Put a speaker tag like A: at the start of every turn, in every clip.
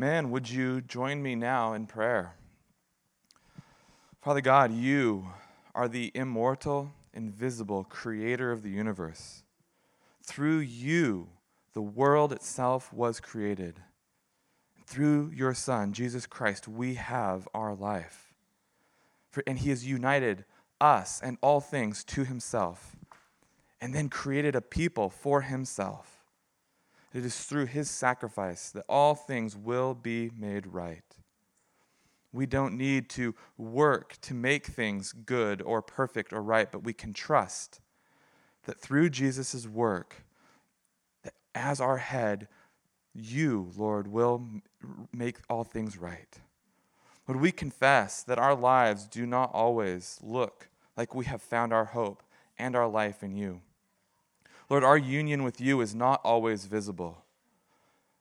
A: Man, would you join me now in prayer? Father God, you are the immortal, invisible creator of the universe. Through you, the world itself was created. Through your Son, Jesus Christ, we have our life. For, and He has united us and all things to Himself, and then created a people for Himself. It is through His sacrifice that all things will be made right. We don't need to work to make things good or perfect or right, but we can trust that through Jesus' work, that as our head, you, Lord, will make all things right. Lord, we confess that our lives do not always look like we have found our hope and our life in you. Lord, our union with you is not always visible.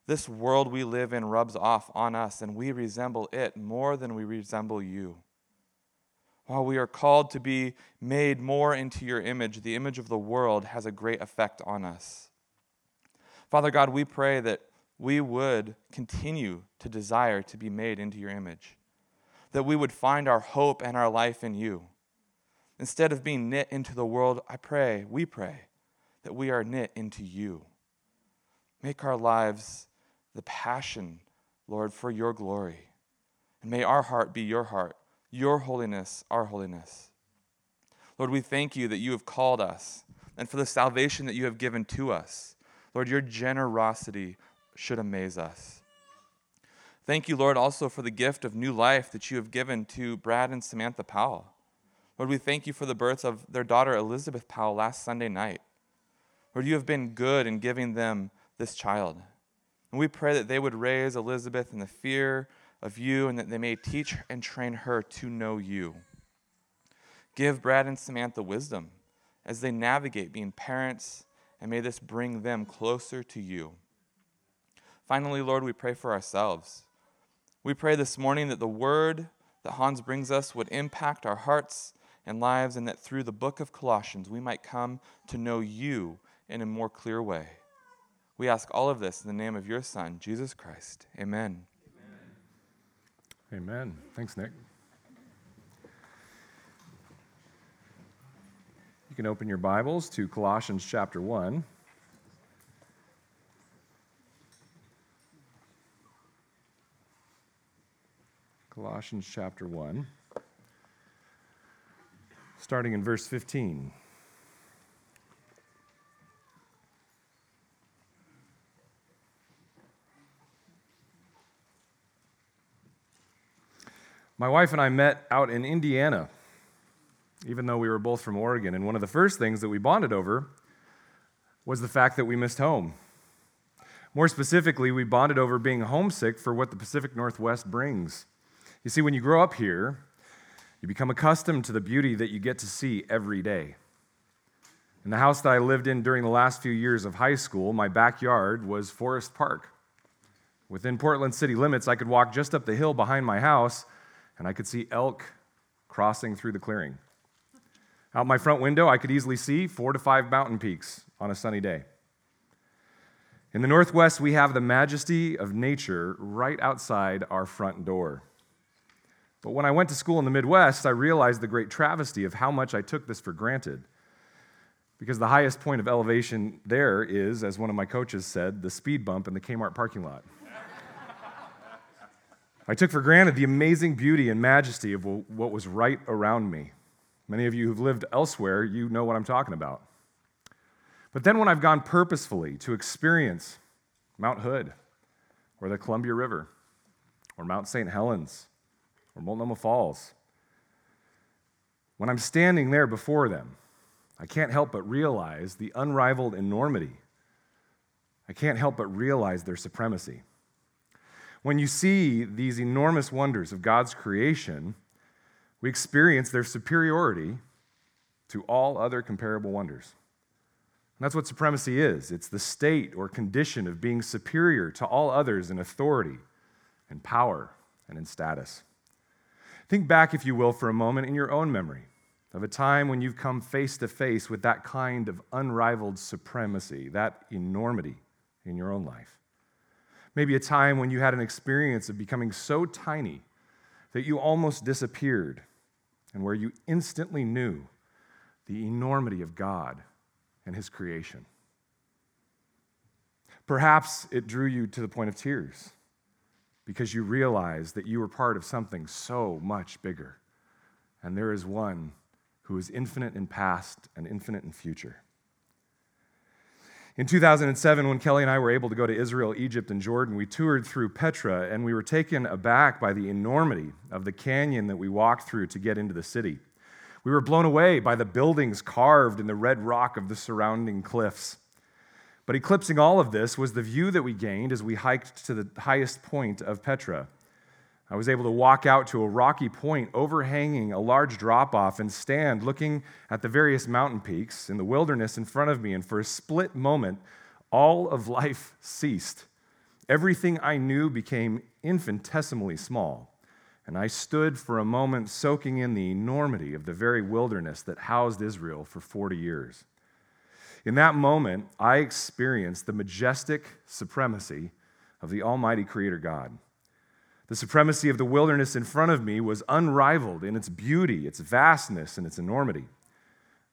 A: This world we live in rubs off on us, and we resemble it more than we resemble you. While we are called to be made more into your image, the image of the world has a great effect on us. Father God, we pray that we would continue to desire to be made into your image, that we would find our hope and our life in you. Instead of being knit into the world, I pray, we pray, that we are knit into you. Make our lives the passion, Lord, for your glory. And may our heart be your heart, your holiness, our holiness. Lord, we thank you that you have called us and for the salvation that you have given to us. Lord, your generosity should amaze us. Thank you, Lord, also for the gift of new life that you have given to Brad and Samantha Powell. Lord, we thank you for the birth of their daughter Elizabeth Powell last Sunday night. Lord, you have been good in giving them this child. And we pray that they would raise Elizabeth in the fear of you and that they may teach and train her to know you. Give Brad and Samantha wisdom as they navigate being parents, and may this bring them closer to you. Finally, Lord, we pray for ourselves. We pray this morning that the word that Hans brings us would impact our hearts and lives, and that through the book of Colossians we might come to know you in a more clear way. We ask all of this in the name of your Son, Jesus Christ. Amen.
B: Amen. Thanks, Nick. You can open your Bibles to Colossians chapter 1. Colossians chapter 1, starting in verse 15. My wife and I met out in Indiana, even though we were both from Oregon. And one of the first things that we bonded over was the fact that we missed home. More specifically, we bonded over being homesick for what the Pacific Northwest brings. You see, when you grow up here, you become accustomed to the beauty that you get to see every day. In the house that I lived in during the last few years of high school, my backyard was Forest Park. Within Portland city limits, I could walk just up the hill behind my house and I could see elk crossing through the clearing. Out my front window, I could easily see four to five mountain peaks on a sunny day. In the Northwest, we have the majesty of nature right outside our front door. But when I went to school in the Midwest, I realized the great travesty of how much I took this for granted. Because the highest point of elevation there is, as one of my coaches said, the speed bump in the Kmart parking lot. I took for granted the amazing beauty and majesty of what was right around me. Many of you who've lived elsewhere, you know what I'm talking about. But then when I've gone purposefully to experience Mount Hood, or the Columbia River, or Mount St. Helens, or Multnomah Falls, when I'm standing there before them, I can't help but realize the unrivaled enormity. I can't help but realize their supremacy. When you see these enormous wonders of God's creation, we experience their superiority to all other comparable wonders. And that's what supremacy is it's the state or condition of being superior to all others in authority and power and in status. Think back, if you will, for a moment in your own memory of a time when you've come face to face with that kind of unrivaled supremacy, that enormity in your own life. Maybe a time when you had an experience of becoming so tiny that you almost disappeared, and where you instantly knew the enormity of God and His creation. Perhaps it drew you to the point of tears because you realized that you were part of something so much bigger, and there is one who is infinite in past and infinite in future. In 2007, when Kelly and I were able to go to Israel, Egypt, and Jordan, we toured through Petra and we were taken aback by the enormity of the canyon that we walked through to get into the city. We were blown away by the buildings carved in the red rock of the surrounding cliffs. But eclipsing all of this was the view that we gained as we hiked to the highest point of Petra. I was able to walk out to a rocky point overhanging a large drop off and stand looking at the various mountain peaks in the wilderness in front of me. And for a split moment, all of life ceased. Everything I knew became infinitesimally small. And I stood for a moment soaking in the enormity of the very wilderness that housed Israel for 40 years. In that moment, I experienced the majestic supremacy of the Almighty Creator God. The supremacy of the wilderness in front of me was unrivaled in its beauty, its vastness, and its enormity.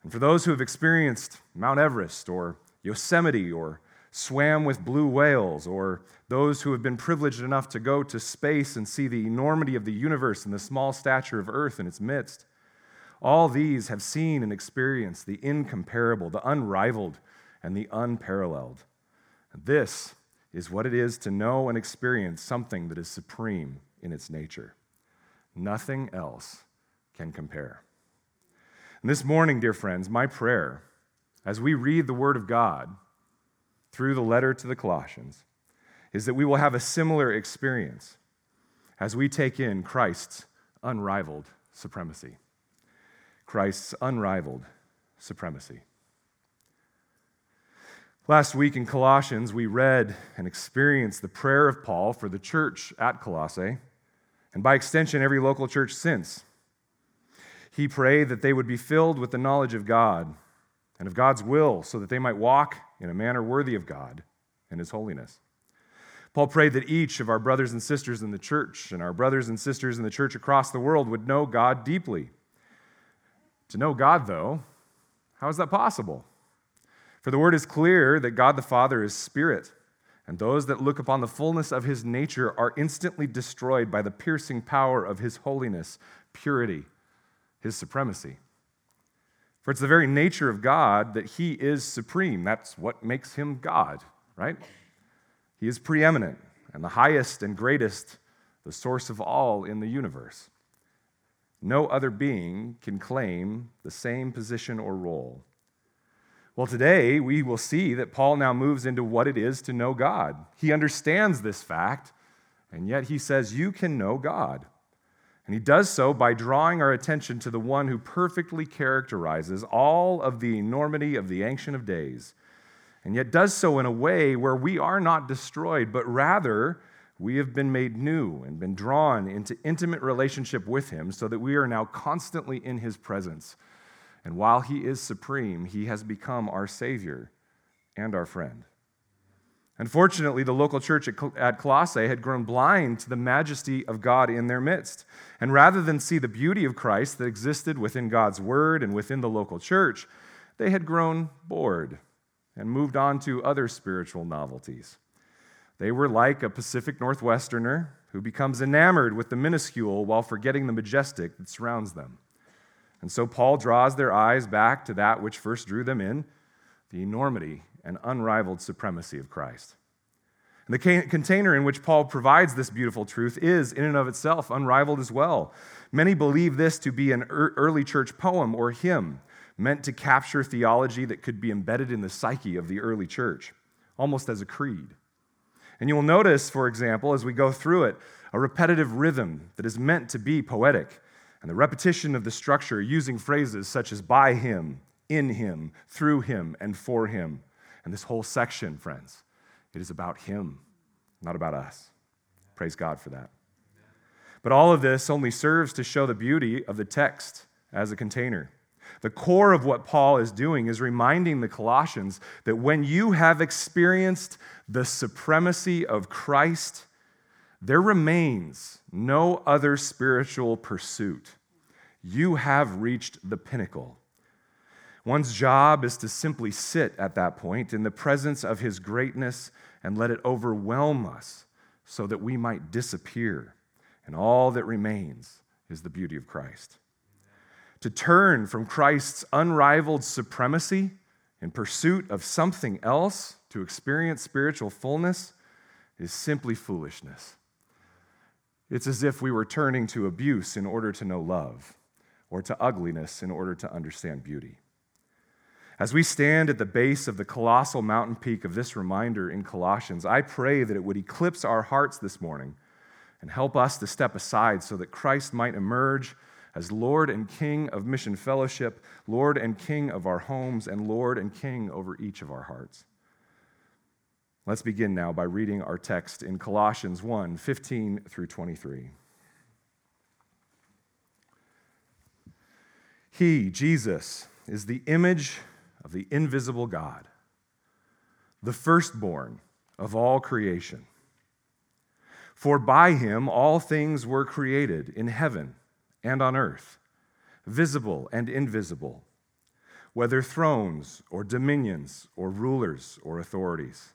B: And for those who have experienced Mount Everest or Yosemite or swam with blue whales, or those who have been privileged enough to go to space and see the enormity of the universe and the small stature of Earth in its midst, all these have seen and experienced the incomparable, the unrivaled, and the unparalleled. This is what it is to know and experience something that is supreme in its nature. Nothing else can compare. And this morning, dear friends, my prayer, as we read the Word of God through the letter to the Colossians, is that we will have a similar experience as we take in Christ's unrivaled supremacy. Christ's unrivaled supremacy. Last week in Colossians, we read and experienced the prayer of Paul for the church at Colossae, and by extension, every local church since. He prayed that they would be filled with the knowledge of God and of God's will, so that they might walk in a manner worthy of God and His holiness. Paul prayed that each of our brothers and sisters in the church and our brothers and sisters in the church across the world would know God deeply. To know God, though, how is that possible? For the word is clear that God the Father is spirit, and those that look upon the fullness of his nature are instantly destroyed by the piercing power of his holiness, purity, his supremacy. For it's the very nature of God that he is supreme. That's what makes him God, right? He is preeminent and the highest and greatest, the source of all in the universe. No other being can claim the same position or role. Well, today we will see that Paul now moves into what it is to know God. He understands this fact, and yet he says, You can know God. And he does so by drawing our attention to the one who perfectly characterizes all of the enormity of the Ancient of Days, and yet does so in a way where we are not destroyed, but rather we have been made new and been drawn into intimate relationship with him so that we are now constantly in his presence and while he is supreme, he has become our Savior and our friend. Unfortunately, the local church at Colossae had grown blind to the majesty of God in their midst. And rather than see the beauty of Christ that existed within God's word and within the local church, they had grown bored and moved on to other spiritual novelties. They were like a Pacific Northwesterner who becomes enamored with the minuscule while forgetting the majestic that surrounds them. And so Paul draws their eyes back to that which first drew them in the enormity and unrivaled supremacy of Christ. And the container in which Paul provides this beautiful truth is, in and of itself, unrivaled as well. Many believe this to be an early church poem or hymn meant to capture theology that could be embedded in the psyche of the early church, almost as a creed. And you will notice, for example, as we go through it, a repetitive rhythm that is meant to be poetic and the repetition of the structure using phrases such as by him, in him, through him, and for him. And this whole section, friends, it is about him, not about us. Praise God for that. But all of this only serves to show the beauty of the text as a container. The core of what Paul is doing is reminding the Colossians that when you have experienced the supremacy of Christ, there remains no other spiritual pursuit. You have reached the pinnacle. One's job is to simply sit at that point in the presence of his greatness and let it overwhelm us so that we might disappear. And all that remains is the beauty of Christ. To turn from Christ's unrivaled supremacy in pursuit of something else to experience spiritual fullness is simply foolishness. It's as if we were turning to abuse in order to know love, or to ugliness in order to understand beauty. As we stand at the base of the colossal mountain peak of this reminder in Colossians, I pray that it would eclipse our hearts this morning and help us to step aside so that Christ might emerge as Lord and King of Mission Fellowship, Lord and King of our homes, and Lord and King over each of our hearts. Let's begin now by reading our text in Colossians 1 15 through 23. He, Jesus, is the image of the invisible God, the firstborn of all creation. For by him all things were created in heaven and on earth, visible and invisible, whether thrones or dominions or rulers or authorities.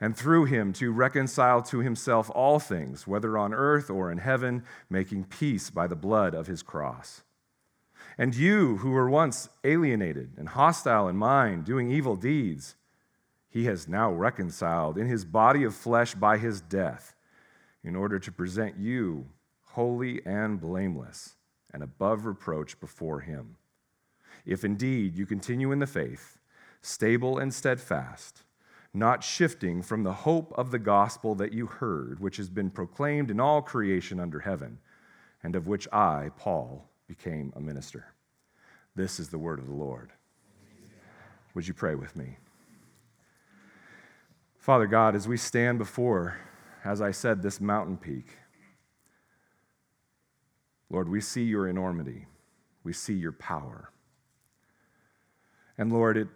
B: and through him to reconcile to himself all things, whether on earth or in heaven, making peace by the blood of his cross. And you, who were once alienated and hostile in mind, doing evil deeds, he has now reconciled in his body of flesh by his death, in order to present you holy and blameless and above reproach before him. If indeed you continue in the faith, stable and steadfast, not shifting from the hope of the gospel that you heard, which has been proclaimed in all creation under heaven, and of which I, Paul, became a minister. This is the word of the Lord. Would you pray with me? Father God, as we stand before, as I said, this mountain peak, Lord, we see your enormity, we see your power. And Lord, it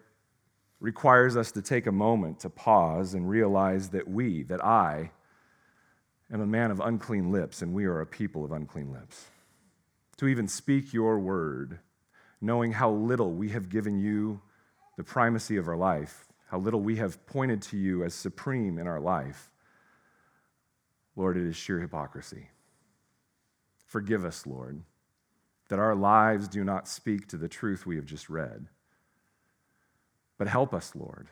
B: requires us to take a moment to pause and realize that we, that I, am a man of unclean lips, and we are a people of unclean lips. To even speak your word, knowing how little we have given you the primacy of our life, how little we have pointed to you as supreme in our life, Lord, it is sheer hypocrisy. Forgive us, Lord, that our lives do not speak to the truth we have just read. But help us, Lord,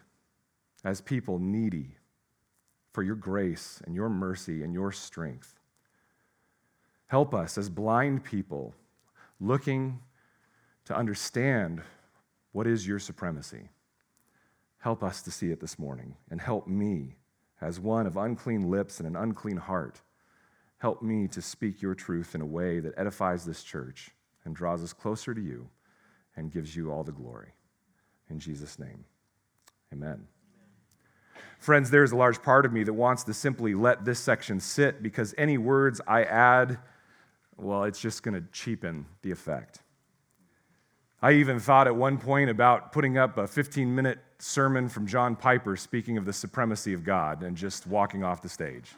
B: as people needy for your grace and your mercy and your strength. Help us as blind people looking to understand what is your supremacy. Help us to see it this morning and help me, as one of unclean lips and an unclean heart, help me to speak your truth in a way that edifies this church and draws us closer to you and gives you all the glory. In Jesus' name, amen. Friends, there's a large part of me that wants to simply let this section sit because any words I add, well, it's just going to cheapen the effect. I even thought at one point about putting up a 15 minute sermon from John Piper speaking of the supremacy of God and just walking off the stage.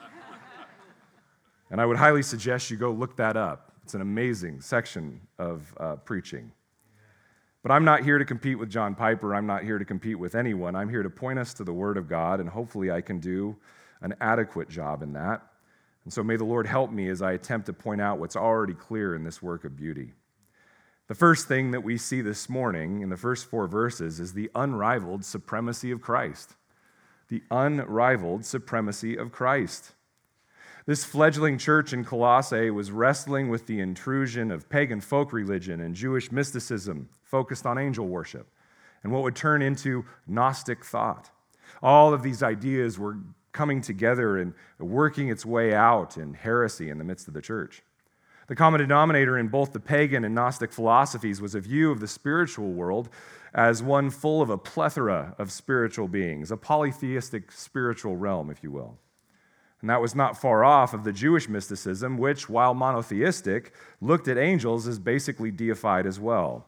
B: and I would highly suggest you go look that up. It's an amazing section of uh, preaching. But I'm not here to compete with John Piper. I'm not here to compete with anyone. I'm here to point us to the Word of God, and hopefully I can do an adequate job in that. And so may the Lord help me as I attempt to point out what's already clear in this work of beauty. The first thing that we see this morning in the first four verses is the unrivaled supremacy of Christ. The unrivaled supremacy of Christ. This fledgling church in Colossae was wrestling with the intrusion of pagan folk religion and Jewish mysticism focused on angel worship and what would turn into Gnostic thought. All of these ideas were coming together and working its way out in heresy in the midst of the church. The common denominator in both the pagan and Gnostic philosophies was a view of the spiritual world as one full of a plethora of spiritual beings, a polytheistic spiritual realm, if you will. And that was not far off of the Jewish mysticism, which, while monotheistic, looked at angels as basically deified as well.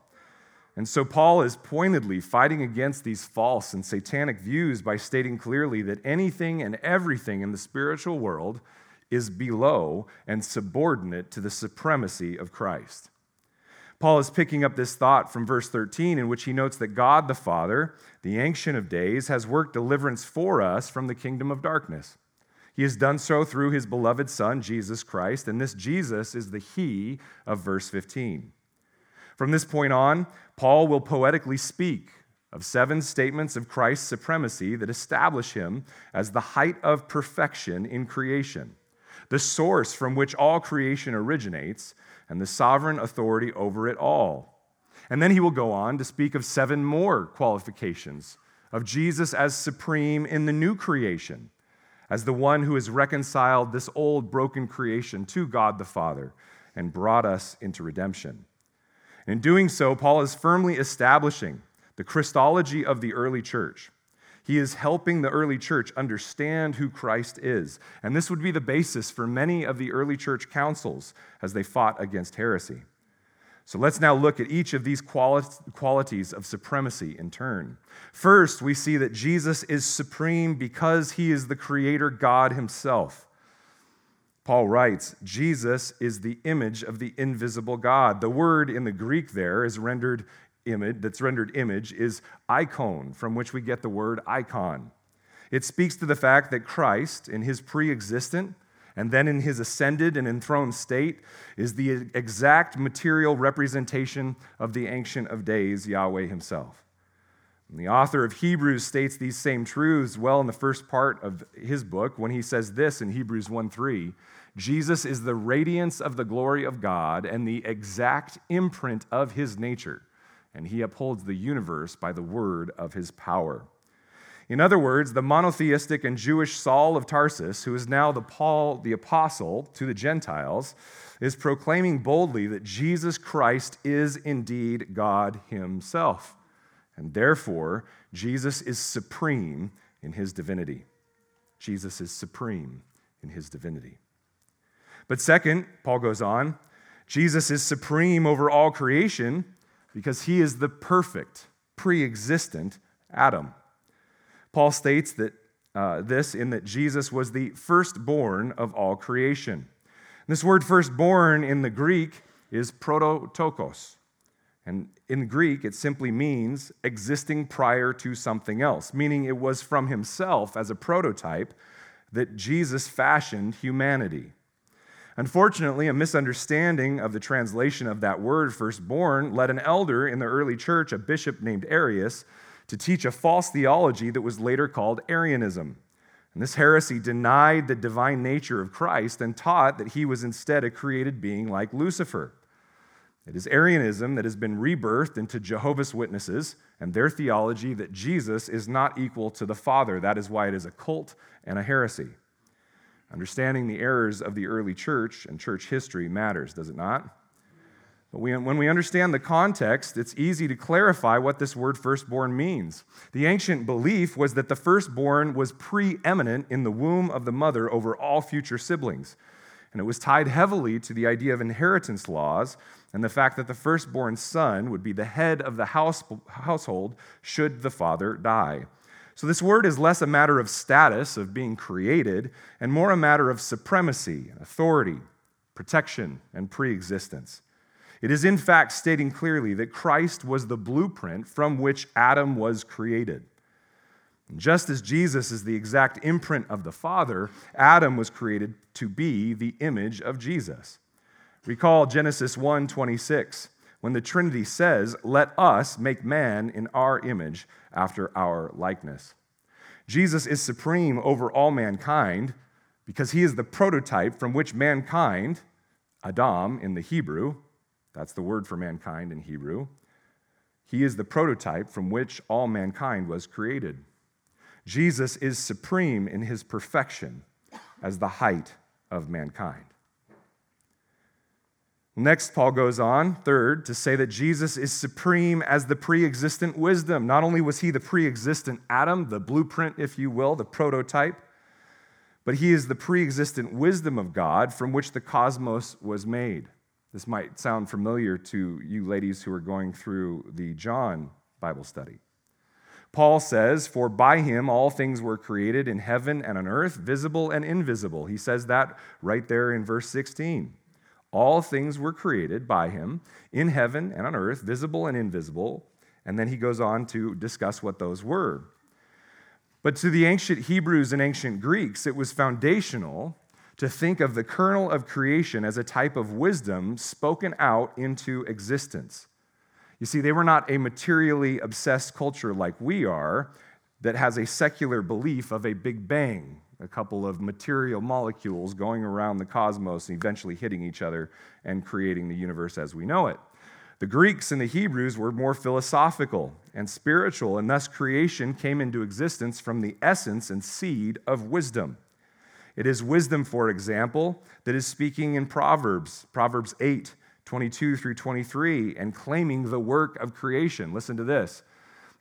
B: And so Paul is pointedly fighting against these false and satanic views by stating clearly that anything and everything in the spiritual world is below and subordinate to the supremacy of Christ. Paul is picking up this thought from verse 13, in which he notes that God the Father, the Ancient of Days, has worked deliverance for us from the kingdom of darkness. He has done so through his beloved Son, Jesus Christ, and this Jesus is the He of verse 15. From this point on, Paul will poetically speak of seven statements of Christ's supremacy that establish him as the height of perfection in creation, the source from which all creation originates, and the sovereign authority over it all. And then he will go on to speak of seven more qualifications of Jesus as supreme in the new creation as the one who has reconciled this old broken creation to God the Father and brought us into redemption. In doing so, Paul is firmly establishing the Christology of the early church. He is helping the early church understand who Christ is. And this would be the basis for many of the early church councils as they fought against heresy. So let's now look at each of these qualities of supremacy in turn. First, we see that Jesus is supreme because he is the creator God himself. Paul writes, Jesus is the image of the invisible God. The word in the Greek there is rendered image, that's rendered image, is icon, from which we get the word icon. It speaks to the fact that Christ, in his pre existent and then in his ascended and enthroned state is the exact material representation of the Ancient of Days, Yahweh himself. And the author of Hebrews states these same truths well in the first part of his book when he says this in Hebrews 1 3 Jesus is the radiance of the glory of God and the exact imprint of his nature, and he upholds the universe by the word of his power. In other words, the monotheistic and Jewish Saul of Tarsus, who is now the Paul the apostle to the Gentiles, is proclaiming boldly that Jesus Christ is indeed God himself. And therefore, Jesus is supreme in his divinity. Jesus is supreme in his divinity. But second, Paul goes on, Jesus is supreme over all creation because he is the perfect, pre existent Adam. Paul states that uh, this in that Jesus was the firstborn of all creation. This word firstborn in the Greek is prototokos. And in Greek, it simply means existing prior to something else, meaning it was from himself as a prototype that Jesus fashioned humanity. Unfortunately, a misunderstanding of the translation of that word, firstborn, led an elder in the early church, a bishop named Arius, to teach a false theology that was later called Arianism. And this heresy denied the divine nature of Christ and taught that he was instead a created being like Lucifer. It is Arianism that has been rebirthed into Jehovah's Witnesses and their theology that Jesus is not equal to the Father. That is why it is a cult and a heresy. Understanding the errors of the early church and church history matters, does it not? But we, when we understand the context, it's easy to clarify what this word firstborn means. The ancient belief was that the firstborn was preeminent in the womb of the mother over all future siblings. And it was tied heavily to the idea of inheritance laws and the fact that the firstborn son would be the head of the house, household should the father die. So, this word is less a matter of status, of being created, and more a matter of supremacy, authority, protection, and preexistence. It is, in fact, stating clearly that Christ was the blueprint from which Adam was created. And just as Jesus is the exact imprint of the Father, Adam was created to be the image of Jesus. Recall Genesis 1:26, when the Trinity says, "Let us make man in our image after our likeness." Jesus is supreme over all mankind because he is the prototype from which mankind, Adam in the Hebrew, that's the word for mankind in Hebrew. He is the prototype from which all mankind was created. Jesus is supreme in his perfection as the height of mankind. Next, Paul goes on, third, to say that Jesus is supreme as the pre existent wisdom. Not only was he the pre existent Adam, the blueprint, if you will, the prototype, but he is the pre existent wisdom of God from which the cosmos was made. This might sound familiar to you ladies who are going through the John Bible study. Paul says, For by him all things were created in heaven and on earth, visible and invisible. He says that right there in verse 16. All things were created by him in heaven and on earth, visible and invisible. And then he goes on to discuss what those were. But to the ancient Hebrews and ancient Greeks, it was foundational to think of the kernel of creation as a type of wisdom spoken out into existence. You see, they were not a materially obsessed culture like we are that has a secular belief of a big bang, a couple of material molecules going around the cosmos and eventually hitting each other and creating the universe as we know it. The Greeks and the Hebrews were more philosophical and spiritual, and thus creation came into existence from the essence and seed of wisdom. It is wisdom, for example, that is speaking in Proverbs, Proverbs 8, 22 through 23, and claiming the work of creation. Listen to this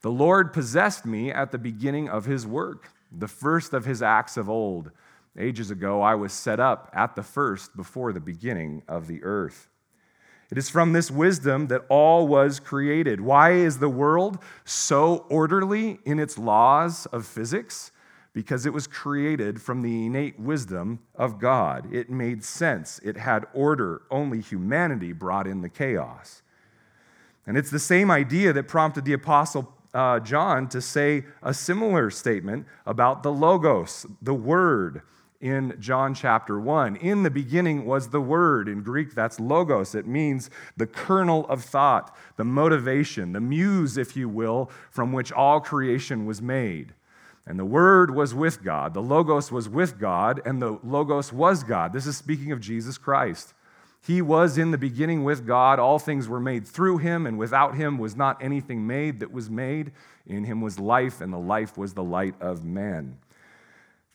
B: The Lord possessed me at the beginning of his work the first of his acts of old. Ages ago, I was set up at the first before the beginning of the earth. It is from this wisdom that all was created. Why is the world so orderly in its laws of physics? Because it was created from the innate wisdom of God. It made sense, it had order. Only humanity brought in the chaos. And it's the same idea that prompted the Apostle uh, John to say a similar statement about the Logos, the Word, in John chapter 1. In the beginning was the Word. In Greek, that's Logos. It means the kernel of thought, the motivation, the muse, if you will, from which all creation was made. And the Word was with God. The Logos was with God, and the Logos was God. This is speaking of Jesus Christ. He was in the beginning with God. All things were made through him, and without him was not anything made that was made. In him was life, and the life was the light of man.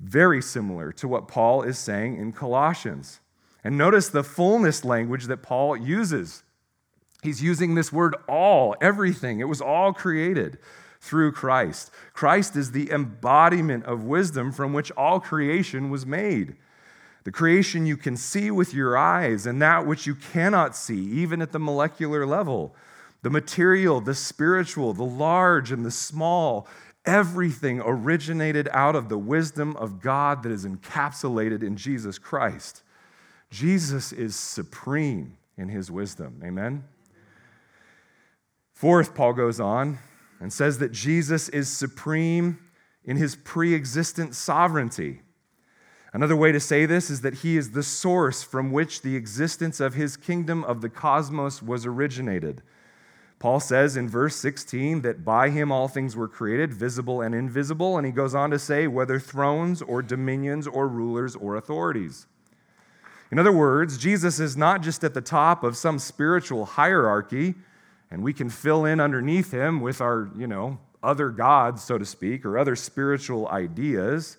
B: Very similar to what Paul is saying in Colossians. And notice the fullness language that Paul uses. He's using this word all, everything. It was all created through Christ. Christ is the embodiment of wisdom from which all creation was made the creation you can see with your eyes, and that which you cannot see, even at the molecular level, the material, the spiritual, the large and the small, everything originated out of the wisdom of God that is encapsulated in Jesus Christ. Jesus is supreme in his wisdom. Amen? Fourth, Paul goes on and says that Jesus is supreme in his pre existent sovereignty. Another way to say this is that he is the source from which the existence of his kingdom of the cosmos was originated. Paul says in verse 16 that by him all things were created, visible and invisible. And he goes on to say, whether thrones or dominions or rulers or authorities. In other words, Jesus is not just at the top of some spiritual hierarchy, and we can fill in underneath him with our, you know, other gods, so to speak, or other spiritual ideas.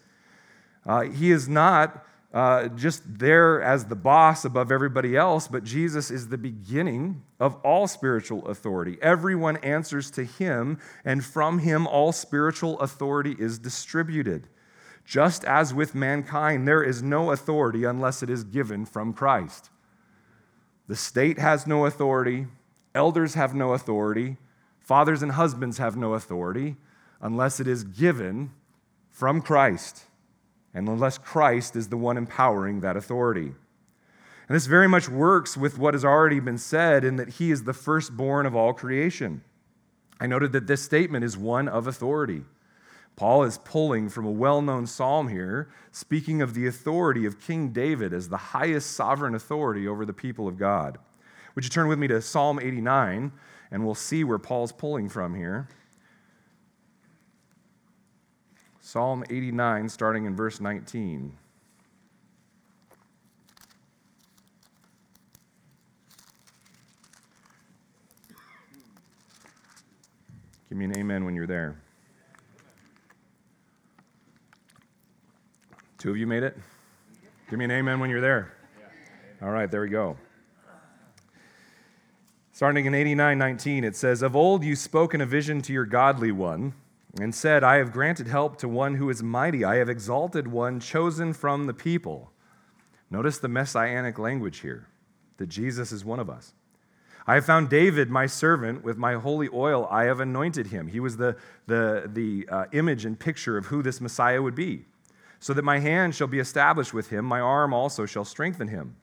B: Uh, he is not uh, just there as the boss above everybody else, but Jesus is the beginning of all spiritual authority. Everyone answers to him, and from him all spiritual authority is distributed. Just as with mankind, there is no authority unless it is given from Christ. The state has no authority, elders have no authority, fathers and husbands have no authority unless it is given from Christ and unless Christ is the one empowering that authority. And this very much works with what has already been said in that he is the firstborn of all creation. I noted that this statement is one of authority. Paul is pulling from a well known psalm here, speaking of the authority of King David as the highest sovereign authority over the people of God. Would you turn with me to Psalm 89, and we'll see where Paul's pulling from here. Psalm 89, starting in verse 19. Give me an amen when you're there. Two of you made it? Give me an amen when you're there. All right, there we go. Starting in 89:19, it says, Of old you spoke in a vision to your godly one, and said, I have granted help to one who is mighty. I have exalted one chosen from the people. Notice the messianic language here, that Jesus is one of us. I have found David, my servant, with my holy oil. I have anointed him. He was the, the, the uh, image and picture of who this Messiah would be. So that my hand shall be established with him, my arm also shall strengthen him.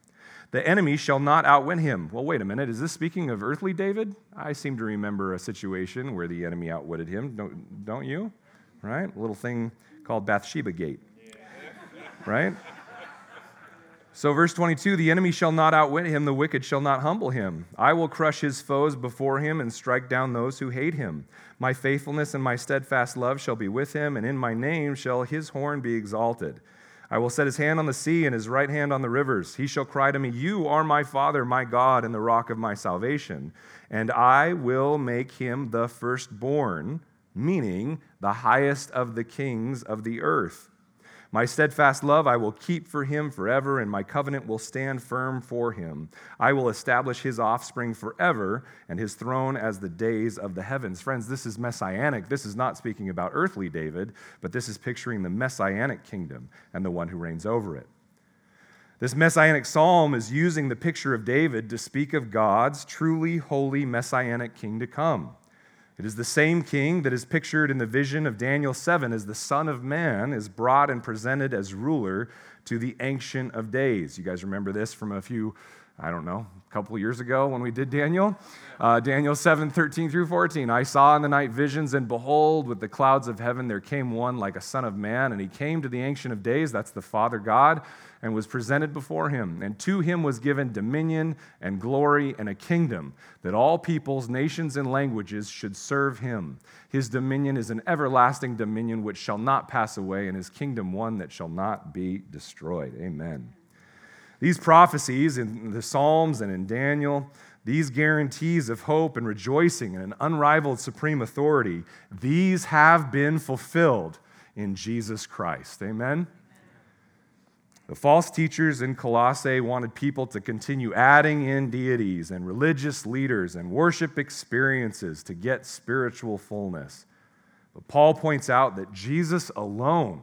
B: The enemy shall not outwin him. Well, wait a minute. Is this speaking of earthly David? I seem to remember a situation where the enemy outwitted him. Don't, don't you? Right? A little thing called Bathsheba Gate. Right? So, verse 22 the enemy shall not outwit him, the wicked shall not humble him. I will crush his foes before him and strike down those who hate him. My faithfulness and my steadfast love shall be with him, and in my name shall his horn be exalted. I will set his hand on the sea and his right hand on the rivers. He shall cry to me, You are my Father, my God, and the rock of my salvation. And I will make him the firstborn, meaning the highest of the kings of the earth. My steadfast love I will keep for him forever, and my covenant will stand firm for him. I will establish his offspring forever, and his throne as the days of the heavens. Friends, this is messianic. This is not speaking about earthly David, but this is picturing the messianic kingdom and the one who reigns over it. This messianic psalm is using the picture of David to speak of God's truly holy messianic king to come. It is the same king that is pictured in the vision of Daniel 7 as the Son of Man is brought and presented as ruler to the Ancient of Days. You guys remember this from a few, I don't know, a couple years ago when we did Daniel? Uh, Daniel 7 13 through 14. I saw in the night visions, and behold, with the clouds of heaven there came one like a Son of Man, and he came to the Ancient of Days, that's the Father God and was presented before him. And to him was given dominion and glory and a kingdom that all peoples, nations, and languages should serve him. His dominion is an everlasting dominion which shall not pass away, and his kingdom one that shall not be destroyed. Amen. These prophecies in the Psalms and in Daniel, these guarantees of hope and rejoicing and an unrivaled supreme authority, these have been fulfilled in Jesus Christ. Amen. The false teachers in Colossae wanted people to continue adding in deities and religious leaders and worship experiences to get spiritual fullness. But Paul points out that Jesus alone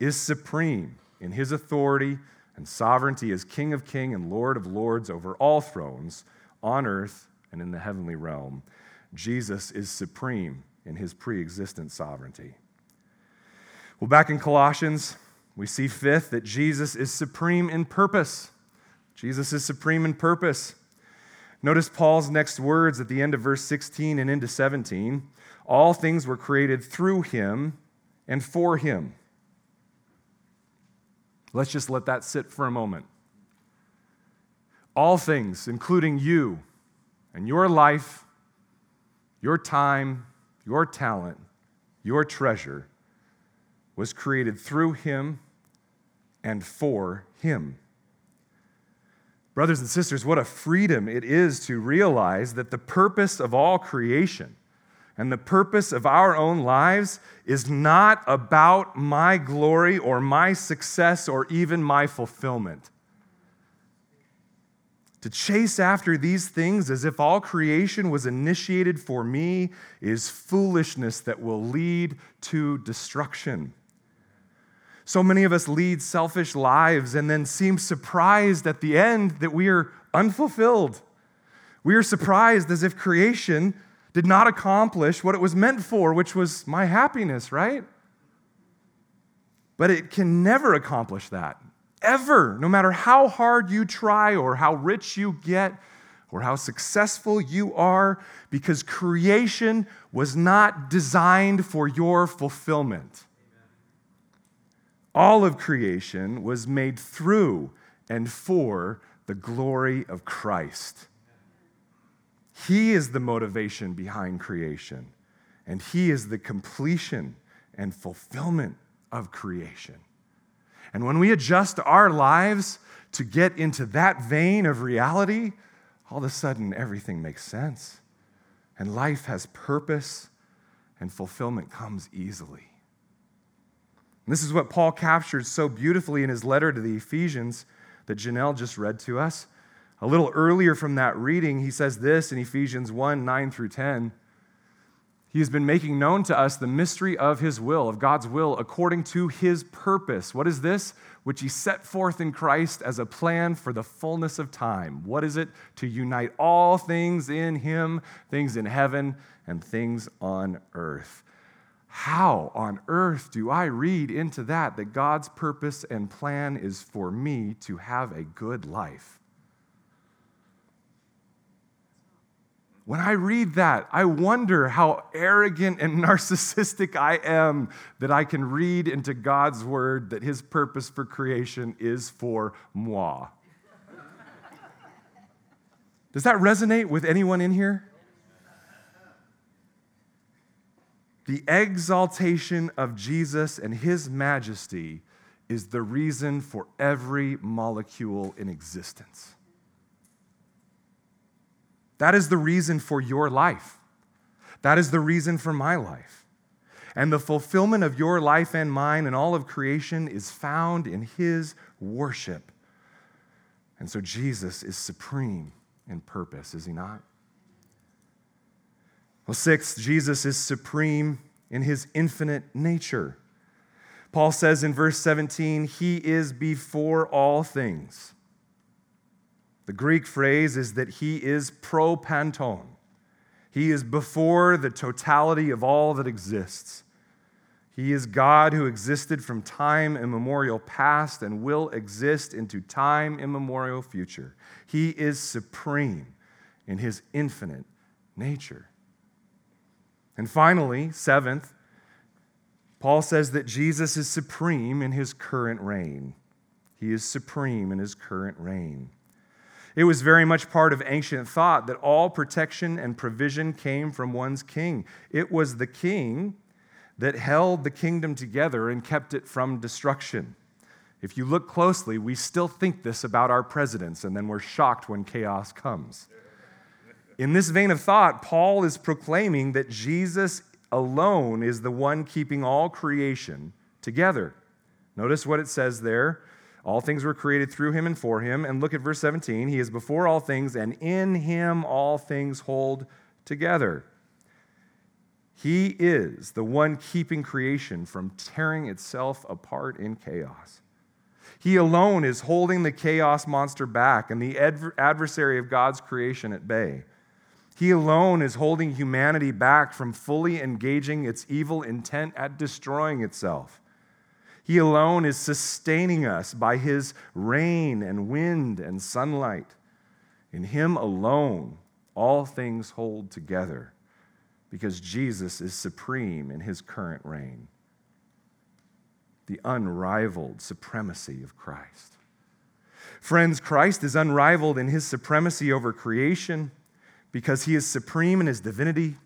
B: is supreme in his authority and sovereignty as King of kings and Lord of lords over all thrones on earth and in the heavenly realm. Jesus is supreme in his pre existent sovereignty. Well, back in Colossians, we see, fifth, that Jesus is supreme in purpose. Jesus is supreme in purpose. Notice Paul's next words at the end of verse 16 and into 17. All things were created through him and for him. Let's just let that sit for a moment. All things, including you and your life, your time, your talent, your treasure, was created through him and for him. Brothers and sisters, what a freedom it is to realize that the purpose of all creation and the purpose of our own lives is not about my glory or my success or even my fulfillment. To chase after these things as if all creation was initiated for me is foolishness that will lead to destruction. So many of us lead selfish lives and then seem surprised at the end that we are unfulfilled. We are surprised as if creation did not accomplish what it was meant for, which was my happiness, right? But it can never accomplish that, ever, no matter how hard you try or how rich you get or how successful you are, because creation was not designed for your fulfillment. All of creation was made through and for the glory of Christ. He is the motivation behind creation, and He is the completion and fulfillment of creation. And when we adjust our lives to get into that vein of reality, all of a sudden everything makes sense. And life has purpose, and fulfillment comes easily. And this is what Paul captures so beautifully in his letter to the Ephesians that Janelle just read to us. A little earlier from that reading, he says this in Ephesians 1 9 through 10. He has been making known to us the mystery of his will, of God's will, according to his purpose. What is this? Which he set forth in Christ as a plan for the fullness of time. What is it? To unite all things in him, things in heaven and things on earth. How on earth do I read into that that God's purpose and plan is for me to have a good life? When I read that, I wonder how arrogant and narcissistic I am that I can read into God's word that his purpose for creation is for moi. Does that resonate with anyone in here? The exaltation of Jesus and his majesty is the reason for every molecule in existence. That is the reason for your life. That is the reason for my life. And the fulfillment of your life and mine and all of creation is found in His worship. And so Jesus is supreme in purpose, is He not? Well, sixth, Jesus is supreme in His infinite nature. Paul says in verse 17, He is before all things the Greek phrase is that he is pro panton. He is before the totality of all that exists. He is God who existed from time immemorial past and will exist into time immemorial future. He is supreme in his infinite nature. And finally, seventh, Paul says that Jesus is supreme in his current reign. He is supreme in his current reign. It was very much part of ancient thought that all protection and provision came from one's king. It was the king that held the kingdom together and kept it from destruction. If you look closely, we still think this about our presidents, and then we're shocked when chaos comes. In this vein of thought, Paul is proclaiming that Jesus alone is the one keeping all creation together. Notice what it says there all things were created through him and for him. And look at verse 17. He is before all things, and in him all things hold together. He is the one keeping creation from tearing itself apart in chaos. He alone is holding the chaos monster back and the adversary of God's creation at bay. He alone is holding humanity back from fully engaging its evil intent at destroying itself. He alone is sustaining us by his rain and wind and sunlight. In him alone, all things hold together because Jesus is supreme in his current reign. The unrivaled supremacy of Christ. Friends, Christ is unrivaled in his supremacy over creation because he is supreme in his divinity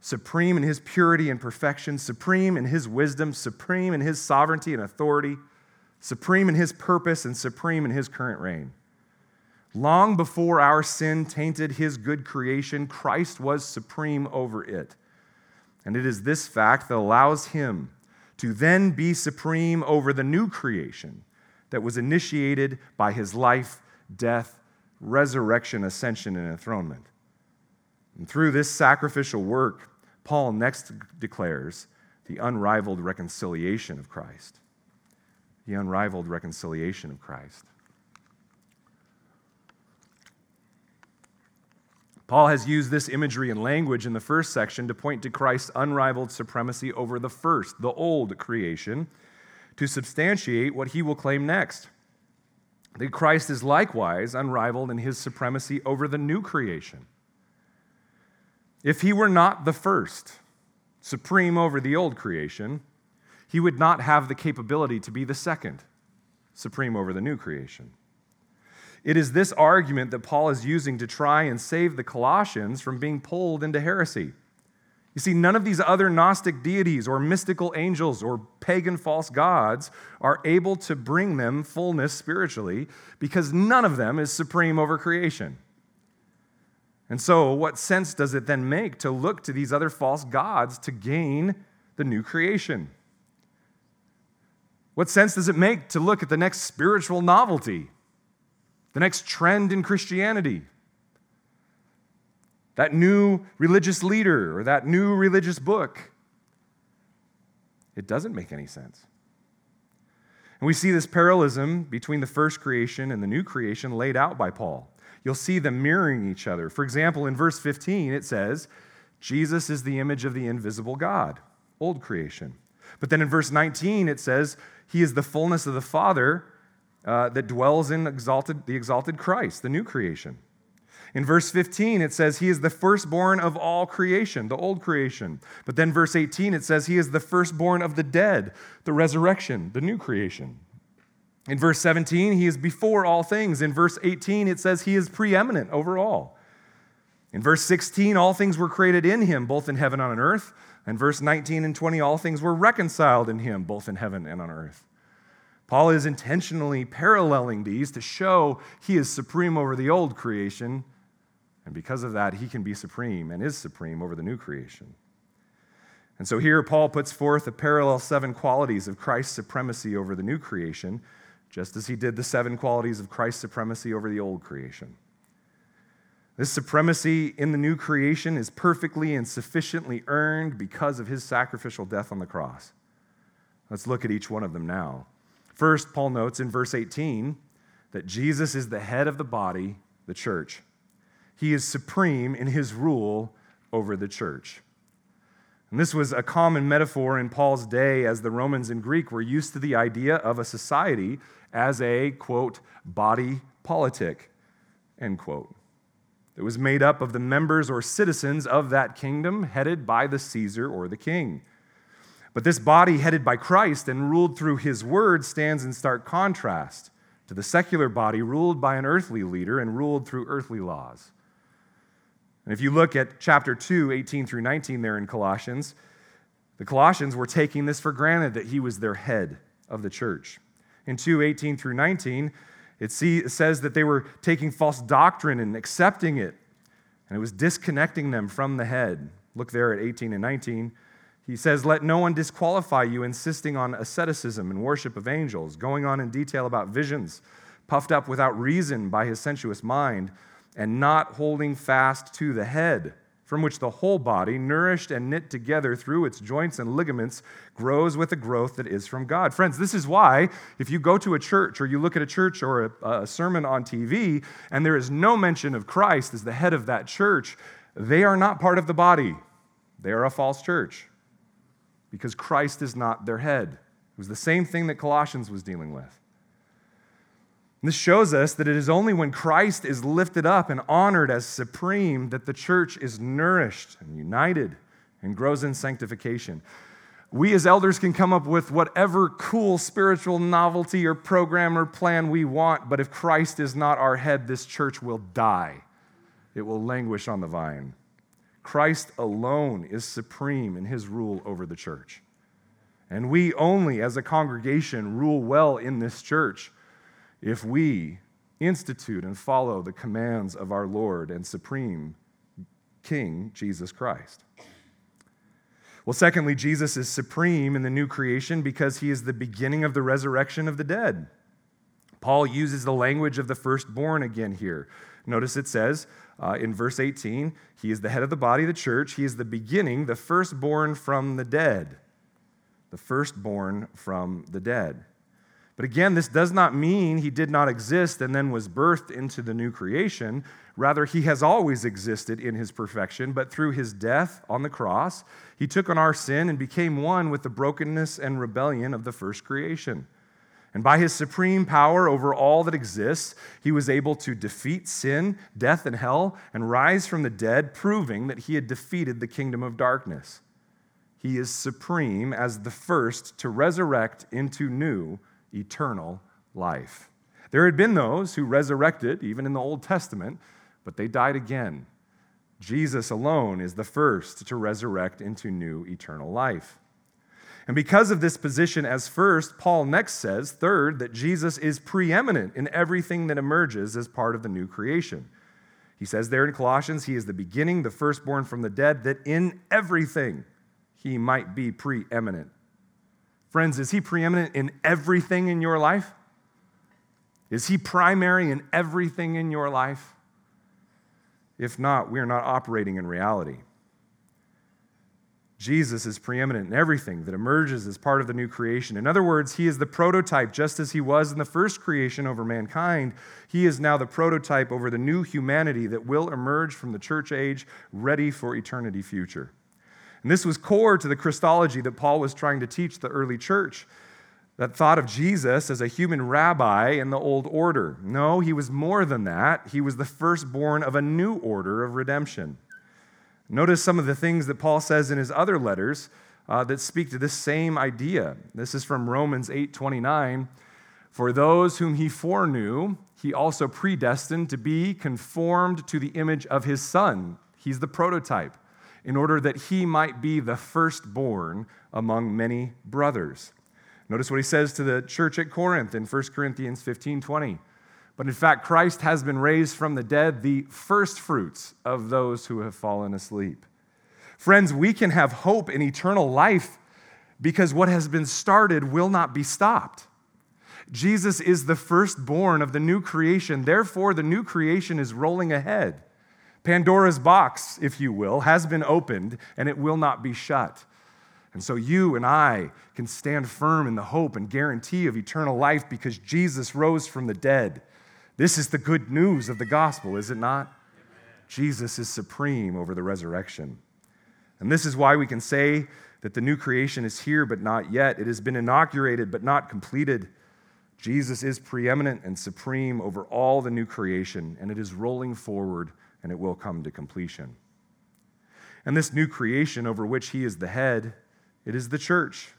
B: supreme in his purity and perfection, supreme in his wisdom, supreme in his sovereignty and authority, supreme in his purpose, and supreme in his current reign. Long before our sin tainted his good creation, Christ was supreme over it. And it is this fact that allows him to then be supreme over the new creation that was initiated by his life, death, resurrection, ascension, and enthronement. And through this sacrificial work, Paul next declares the unrivaled reconciliation of Christ. The unrivaled reconciliation of Christ. Paul has used this imagery and language in the first section to point to Christ's unrivaled supremacy over the first, the old creation, to substantiate what he will claim next. That Christ is likewise unrivaled in his supremacy over the new creation. If he were not the first, supreme over the old creation, he would not have the capability to be the second, supreme over the new creation. It is this argument that Paul is using to try and save the Colossians from being pulled into heresy. You see, none of these other Gnostic deities or mystical angels or pagan false gods are able to bring them fullness spiritually because none of them is supreme over creation. And so, what sense does it then make to look to these other false gods to gain the new creation? What sense does it make to look at the next spiritual novelty, the next trend in Christianity? That new religious leader or that new religious book? It doesn't make any sense. And we see this parallelism between the first creation and the new creation laid out by Paul. You'll see them mirroring each other. For example, in verse 15, it says, Jesus is the image of the invisible God, old creation. But then in verse 19, it says, He is the fullness of the Father uh, that dwells in exalted, the exalted Christ, the new creation. In verse 15, it says, He is the firstborn of all creation, the old creation. But then verse 18, it says, He is the firstborn of the dead, the resurrection, the new creation. In verse 17, He is before all things. In verse 18, it says, He is preeminent over all. In verse 16, all things were created in Him, both in heaven and on earth. And verse 19 and 20, all things were reconciled in Him, both in heaven and on earth. Paul is intentionally paralleling these to show he is supreme over the old creation and because of that, he can be supreme and is supreme over the new creation. And so here, Paul puts forth the parallel seven qualities of Christ's supremacy over the new creation, just as he did the seven qualities of Christ's supremacy over the old creation. This supremacy in the new creation is perfectly and sufficiently earned because of his sacrificial death on the cross. Let's look at each one of them now. First, Paul notes in verse 18 that Jesus is the head of the body, the church. He is supreme in his rule over the church. And this was a common metaphor in Paul's day as the Romans and Greek were used to the idea of a society as a, quote, body politic, end quote. It was made up of the members or citizens of that kingdom headed by the Caesar or the king. But this body headed by Christ and ruled through his word stands in stark contrast to the secular body ruled by an earthly leader and ruled through earthly laws. And if you look at chapter 2, 18 through 19 there in Colossians, the Colossians were taking this for granted that he was their head of the church. In 2, 18 through 19, it, it says that they were taking false doctrine and accepting it, and it was disconnecting them from the head. Look there at 18 and 19. He says, Let no one disqualify you, insisting on asceticism and worship of angels, going on in detail about visions, puffed up without reason by his sensuous mind and not holding fast to the head, from which the whole body, nourished and knit together through its joints and ligaments, grows with a growth that is from God. Friends, this is why if you go to a church or you look at a church or a, a sermon on TV and there is no mention of Christ as the head of that church, they are not part of the body. They are a false church because Christ is not their head. It was the same thing that Colossians was dealing with. This shows us that it is only when Christ is lifted up and honored as supreme that the church is nourished and united and grows in sanctification. We as elders can come up with whatever cool spiritual novelty or program or plan we want, but if Christ is not our head, this church will die. It will languish on the vine. Christ alone is supreme in his rule over the church. And we only, as a congregation, rule well in this church if we institute and follow the commands of our Lord and Supreme King, Jesus Christ. Well, secondly, Jesus is supreme in the new creation because he is the beginning of the resurrection of the dead. Paul uses the language of the firstborn again here. Notice it says uh, in verse 18, he is the head of the body of the church. He is the beginning, the firstborn from the dead. The firstborn from the dead. But again, this does not mean he did not exist and then was birthed into the new creation. Rather, he has always existed in his perfection, but through his death on the cross, he took on our sin and became one with the brokenness and rebellion of the first creation. And by his supreme power over all that exists, he was able to defeat sin, death, and hell, and rise from the dead, proving that he had defeated the kingdom of darkness. He is supreme as the first to resurrect into new eternal life. There had been those who resurrected, even in the Old Testament, but they died again. Jesus alone is the first to resurrect into new eternal life. And because of this position as first, Paul next says, third, that Jesus is preeminent in everything that emerges as part of the new creation. He says there in Colossians, He is the beginning, the firstborn from the dead, that in everything He might be preeminent. Friends, is He preeminent in everything in your life? Is He primary in everything in your life? If not, we are not operating in reality. Jesus is preeminent in everything that emerges as part of the new creation. In other words, he is the prototype, just as he was in the first creation over mankind. He is now the prototype over the new humanity that will emerge from the church age, ready for eternity future. And this was core to the Christology that Paul was trying to teach the early church that thought of Jesus as a human rabbi in the old order. No, he was more than that. He was the firstborn of a new order of redemption. Notice some of the things that Paul says in his other letters uh, that speak to this same idea. This is from Romans 8 29. For those whom he foreknew, he also predestined to be conformed to the image of his son. He's the prototype, in order that he might be the firstborn among many brothers. Notice what he says to the church at Corinth in 1 Corinthians 15 20. But in fact, Christ has been raised from the dead, the firstfruits of those who have fallen asleep. Friends, we can have hope in eternal life because what has been started will not be stopped. Jesus is the firstborn of the new creation. Therefore, the new creation is rolling ahead. Pandora's box, if you will, has been opened and it will not be shut. And so you and I can stand firm in the hope and guarantee of eternal life because Jesus rose from the dead. This is the good news of the gospel, is it not? Amen. Jesus is supreme over the resurrection. And this is why we can say that the new creation is here but not yet. It has been inaugurated but not completed. Jesus is preeminent and supreme over all the new creation, and it is rolling forward and it will come to completion. And this new creation over which he is the head, it is the church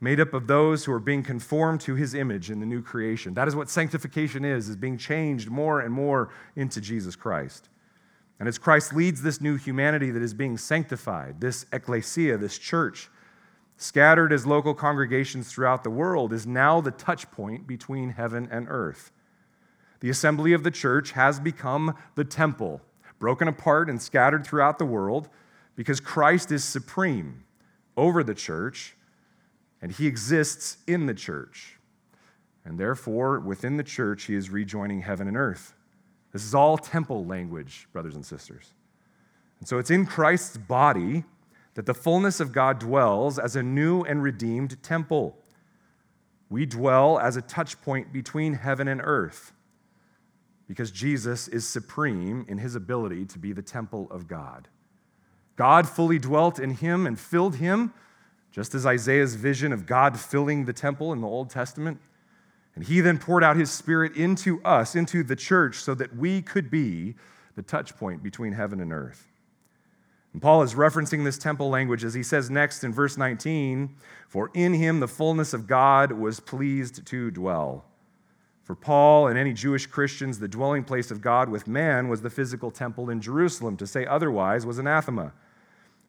B: made up of those who are being conformed to his image in the new creation. That is what sanctification is, is being changed more and more into Jesus Christ. And as Christ leads this new humanity that is being sanctified, this ecclesia, this church, scattered as local congregations throughout the world, is now the touch point between heaven and earth. The assembly of the church has become the temple, broken apart and scattered throughout the world because Christ is supreme over the church and he exists in the church. And therefore, within the church, he is rejoining heaven and earth. This is all temple language, brothers and sisters. And so it's in Christ's body that the fullness of God dwells as a new and redeemed temple. We dwell as a touch point between heaven and earth because Jesus is supreme in his ability to be the temple of God. God fully dwelt in him and filled him just as Isaiah's vision of God filling the temple in the Old Testament. And he then poured out his spirit into us, into the church, so that we could be the touch point between heaven and earth. And Paul is referencing this temple language as he says next in verse 19 For in him the fullness of God was pleased to dwell. For Paul and any Jewish Christians, the dwelling place of God with man was the physical temple in Jerusalem. To say otherwise was anathema.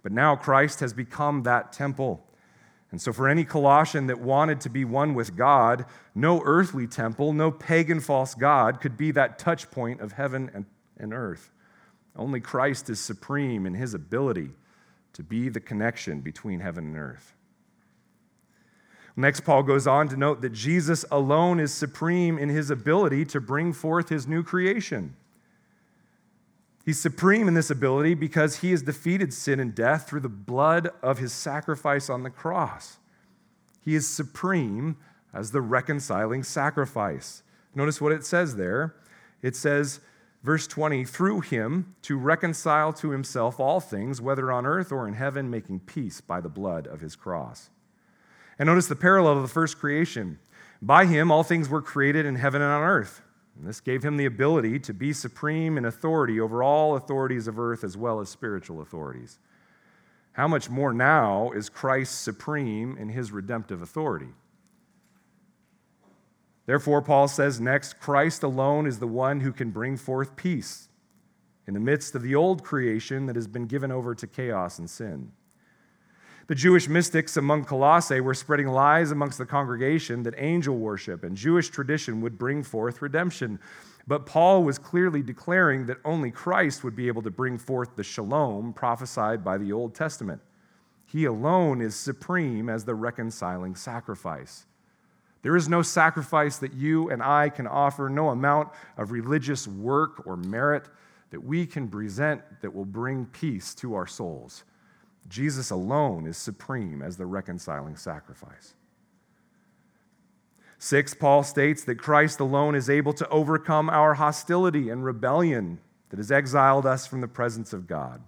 B: But now Christ has become that temple. And so, for any Colossian that wanted to be one with God, no earthly temple, no pagan false God could be that touch point of heaven and, and earth. Only Christ is supreme in his ability to be the connection between heaven and earth. Next, Paul goes on to note that Jesus alone is supreme in his ability to bring forth his new creation. He's supreme in this ability because he has defeated sin and death through the blood of his sacrifice on the cross. He is supreme as the reconciling sacrifice. Notice what it says there. It says, verse 20, through him to reconcile to himself all things, whether on earth or in heaven, making peace by the blood of his cross. And notice the parallel of the first creation. By him, all things were created in heaven and on earth and this gave him the ability to be supreme in authority over all authorities of earth as well as spiritual authorities. How much more now is Christ supreme in his redemptive authority? Therefore, Paul says next Christ alone is the one who can bring forth peace in the midst of the old creation that has been given over to chaos and sin. The Jewish mystics among Colossae were spreading lies amongst the congregation that angel worship and Jewish tradition would bring forth redemption. But Paul was clearly declaring that only Christ would be able to bring forth the shalom prophesied by the Old Testament. He alone is supreme as the reconciling sacrifice. There is no sacrifice that you and I can offer, no amount of religious work or merit that we can present that will bring peace to our souls. Jesus alone is supreme as the reconciling sacrifice. Six, Paul states that Christ alone is able to overcome our hostility and rebellion that has exiled us from the presence of God.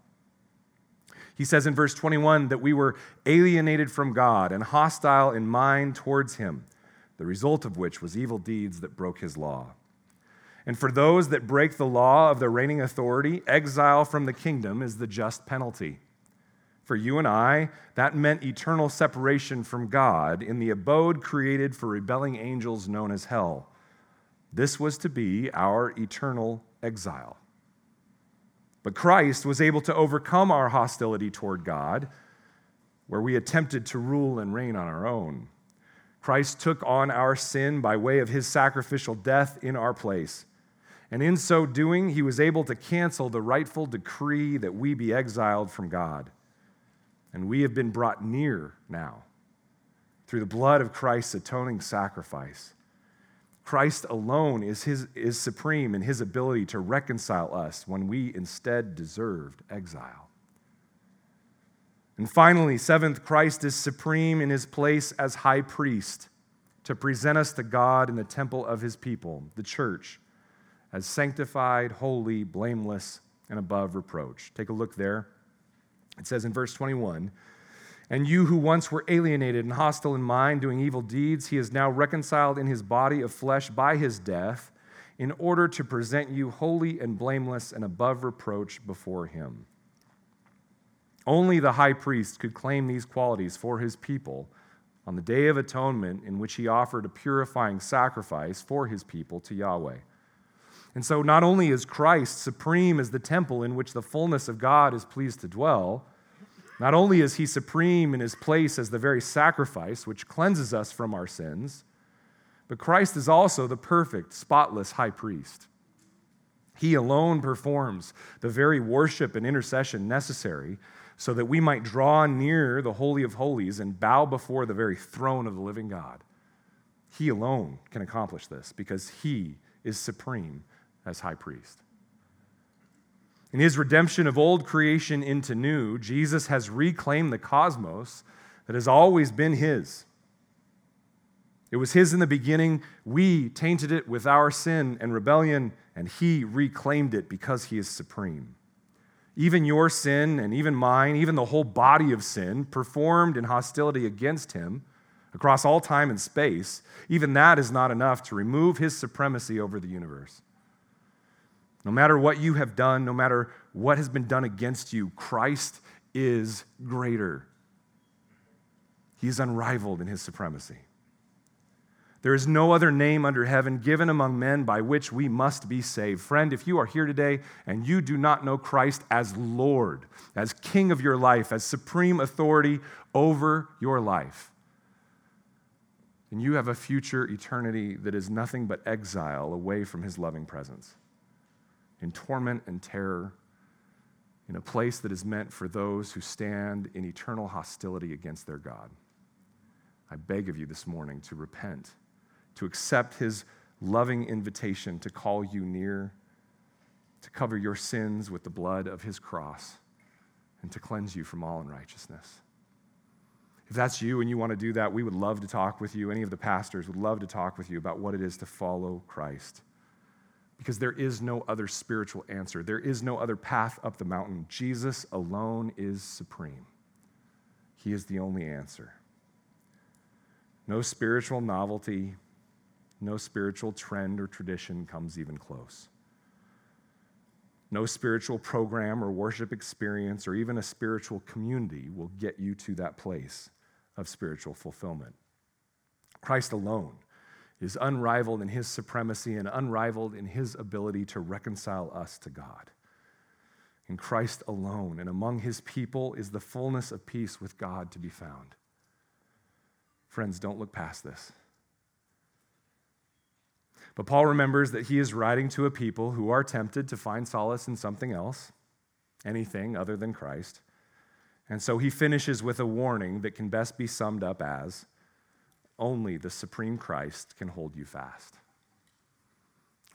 B: He says in verse 21 that we were alienated from God and hostile in mind towards Him, the result of which was evil deeds that broke His law. And for those that break the law of the reigning authority, exile from the kingdom is the just penalty. For you and I, that meant eternal separation from God in the abode created for rebelling angels known as hell. This was to be our eternal exile. But Christ was able to overcome our hostility toward God, where we attempted to rule and reign on our own. Christ took on our sin by way of his sacrificial death in our place. And in so doing, he was able to cancel the rightful decree that we be exiled from God. And we have been brought near now through the blood of Christ's atoning sacrifice. Christ alone is, his, is supreme in his ability to reconcile us when we instead deserved exile. And finally, seventh, Christ is supreme in his place as high priest to present us to God in the temple of his people, the church, as sanctified, holy, blameless, and above reproach. Take a look there. It says in verse 21 and you who once were alienated and hostile in mind, doing evil deeds, he is now reconciled in his body of flesh by his death, in order to present you holy and blameless and above reproach before him. Only the high priest could claim these qualities for his people on the day of atonement, in which he offered a purifying sacrifice for his people to Yahweh. And so, not only is Christ supreme as the temple in which the fullness of God is pleased to dwell, not only is he supreme in his place as the very sacrifice which cleanses us from our sins, but Christ is also the perfect, spotless high priest. He alone performs the very worship and intercession necessary so that we might draw near the Holy of Holies and bow before the very throne of the living God. He alone can accomplish this because he is supreme as high priest. In his redemption of old creation into new, Jesus has reclaimed the cosmos that has always been his. It was his in the beginning. We tainted it with our sin and rebellion, and he reclaimed it because he is supreme. Even your sin and even mine, even the whole body of sin, performed in hostility against him across all time and space, even that is not enough to remove his supremacy over the universe. No matter what you have done, no matter what has been done against you, Christ is greater. He is unrivaled in his supremacy. There is no other name under heaven given among men by which we must be saved. Friend, if you are here today and you do not know Christ as Lord, as King of your life, as supreme authority over your life, then you have a future eternity that is nothing but exile away from his loving presence in torment and terror, in a place that is meant for those who stand in eternal hostility against their God. I beg of you this morning to repent, to accept his loving invitation to call you near, to cover your sins with the blood of his cross, and to cleanse you from all unrighteousness. If that's you and you want to do that, we would love to talk with you. Any of the pastors would love to talk with you about what it is to follow Christ because there is no other spiritual answer. There is no other path up the mountain. Jesus alone is supreme. He is the only answer. No spiritual novelty, no spiritual trend or tradition comes even close. No spiritual program or worship experience or even a spiritual community will get you to that place of spiritual fulfillment. Christ alone is unrivaled in his supremacy and unrivaled in his ability to reconcile us to God. In Christ alone and among his people is the fullness of peace with God to be found. Friends, don't look past this. But Paul remembers that he is writing to a people who are tempted to find solace in something else, anything other than Christ. And so he finishes with a warning that can best be summed up as only the supreme Christ can hold you fast.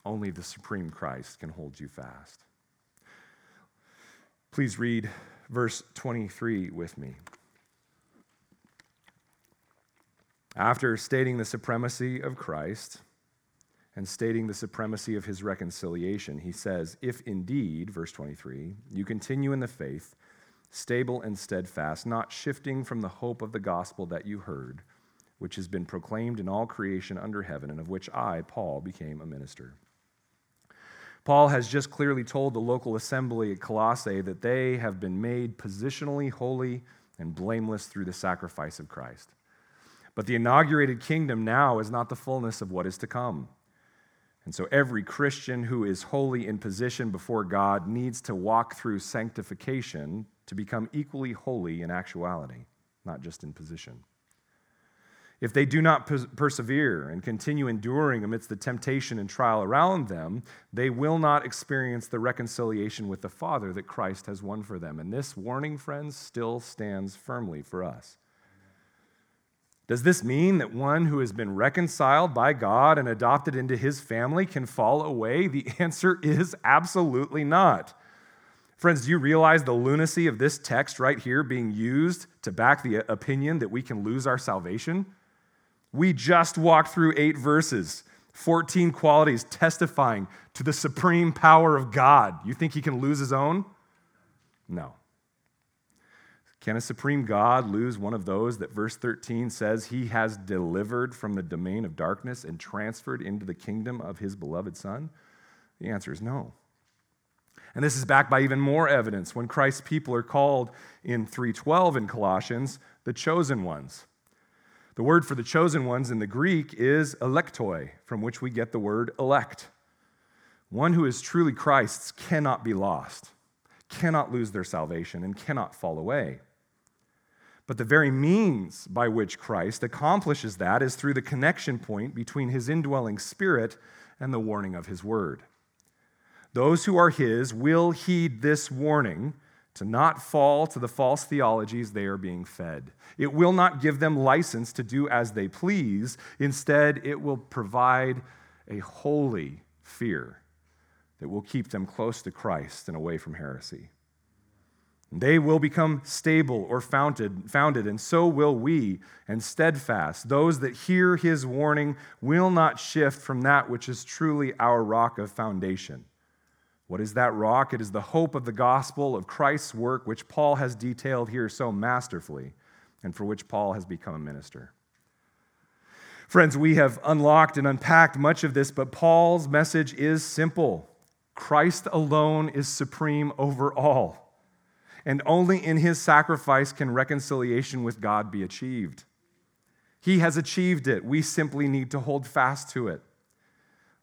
B: Only the supreme Christ can hold you fast. Please read verse 23 with me. After stating the supremacy of Christ and stating the supremacy of his reconciliation, he says, If indeed, verse 23, you continue in the faith, stable and steadfast, not shifting from the hope of the gospel that you heard, which has been proclaimed in all creation under heaven, and of which I, Paul, became a minister. Paul has just clearly told the local assembly at Colossae that they have been made positionally holy and blameless through the sacrifice of Christ. But the inaugurated kingdom now is not the fullness of what is to come. And so every Christian who is holy in position before God needs to walk through sanctification to become equally holy in actuality, not just in position. If they do not persevere and continue enduring amidst the temptation and trial around them, they will not experience the reconciliation with the Father that Christ has won for them. And this warning, friends, still stands firmly for us. Does this mean that one who has been reconciled by God and adopted into his family can fall away? The answer is absolutely not. Friends, do you realize the lunacy of this text right here being used to back the opinion that we can lose our salvation? We just walked through eight verses, 14 qualities testifying to the supreme power of God. You think he can lose his own? No. Can a supreme God lose one of those that verse 13 says he has delivered from the domain of darkness and transferred into the kingdom of his beloved Son? The answer is no. And this is backed by even more evidence when Christ's people are called in 3:12 in Colossians the chosen ones. The word for the chosen ones in the Greek is elektoi, from which we get the word elect. One who is truly Christ's cannot be lost, cannot lose their salvation, and cannot fall away. But the very means by which Christ accomplishes that is through the connection point between his indwelling spirit and the warning of his word. Those who are his will heed this warning to not fall to the false theologies they are being fed. It will not give them license to do as they please. Instead, it will provide a holy fear that will keep them close to Christ and away from heresy. They will become stable or founded, founded, and so will we, and steadfast. Those that hear his warning will not shift from that which is truly our rock of foundation. What is that rock? It is the hope of the gospel of Christ's work, which Paul has detailed here so masterfully, and for which Paul has become a minister. Friends, we have unlocked and unpacked much of this, but Paul's message is simple Christ alone is supreme over all, and only in his sacrifice can reconciliation with God be achieved. He has achieved it. We simply need to hold fast to it.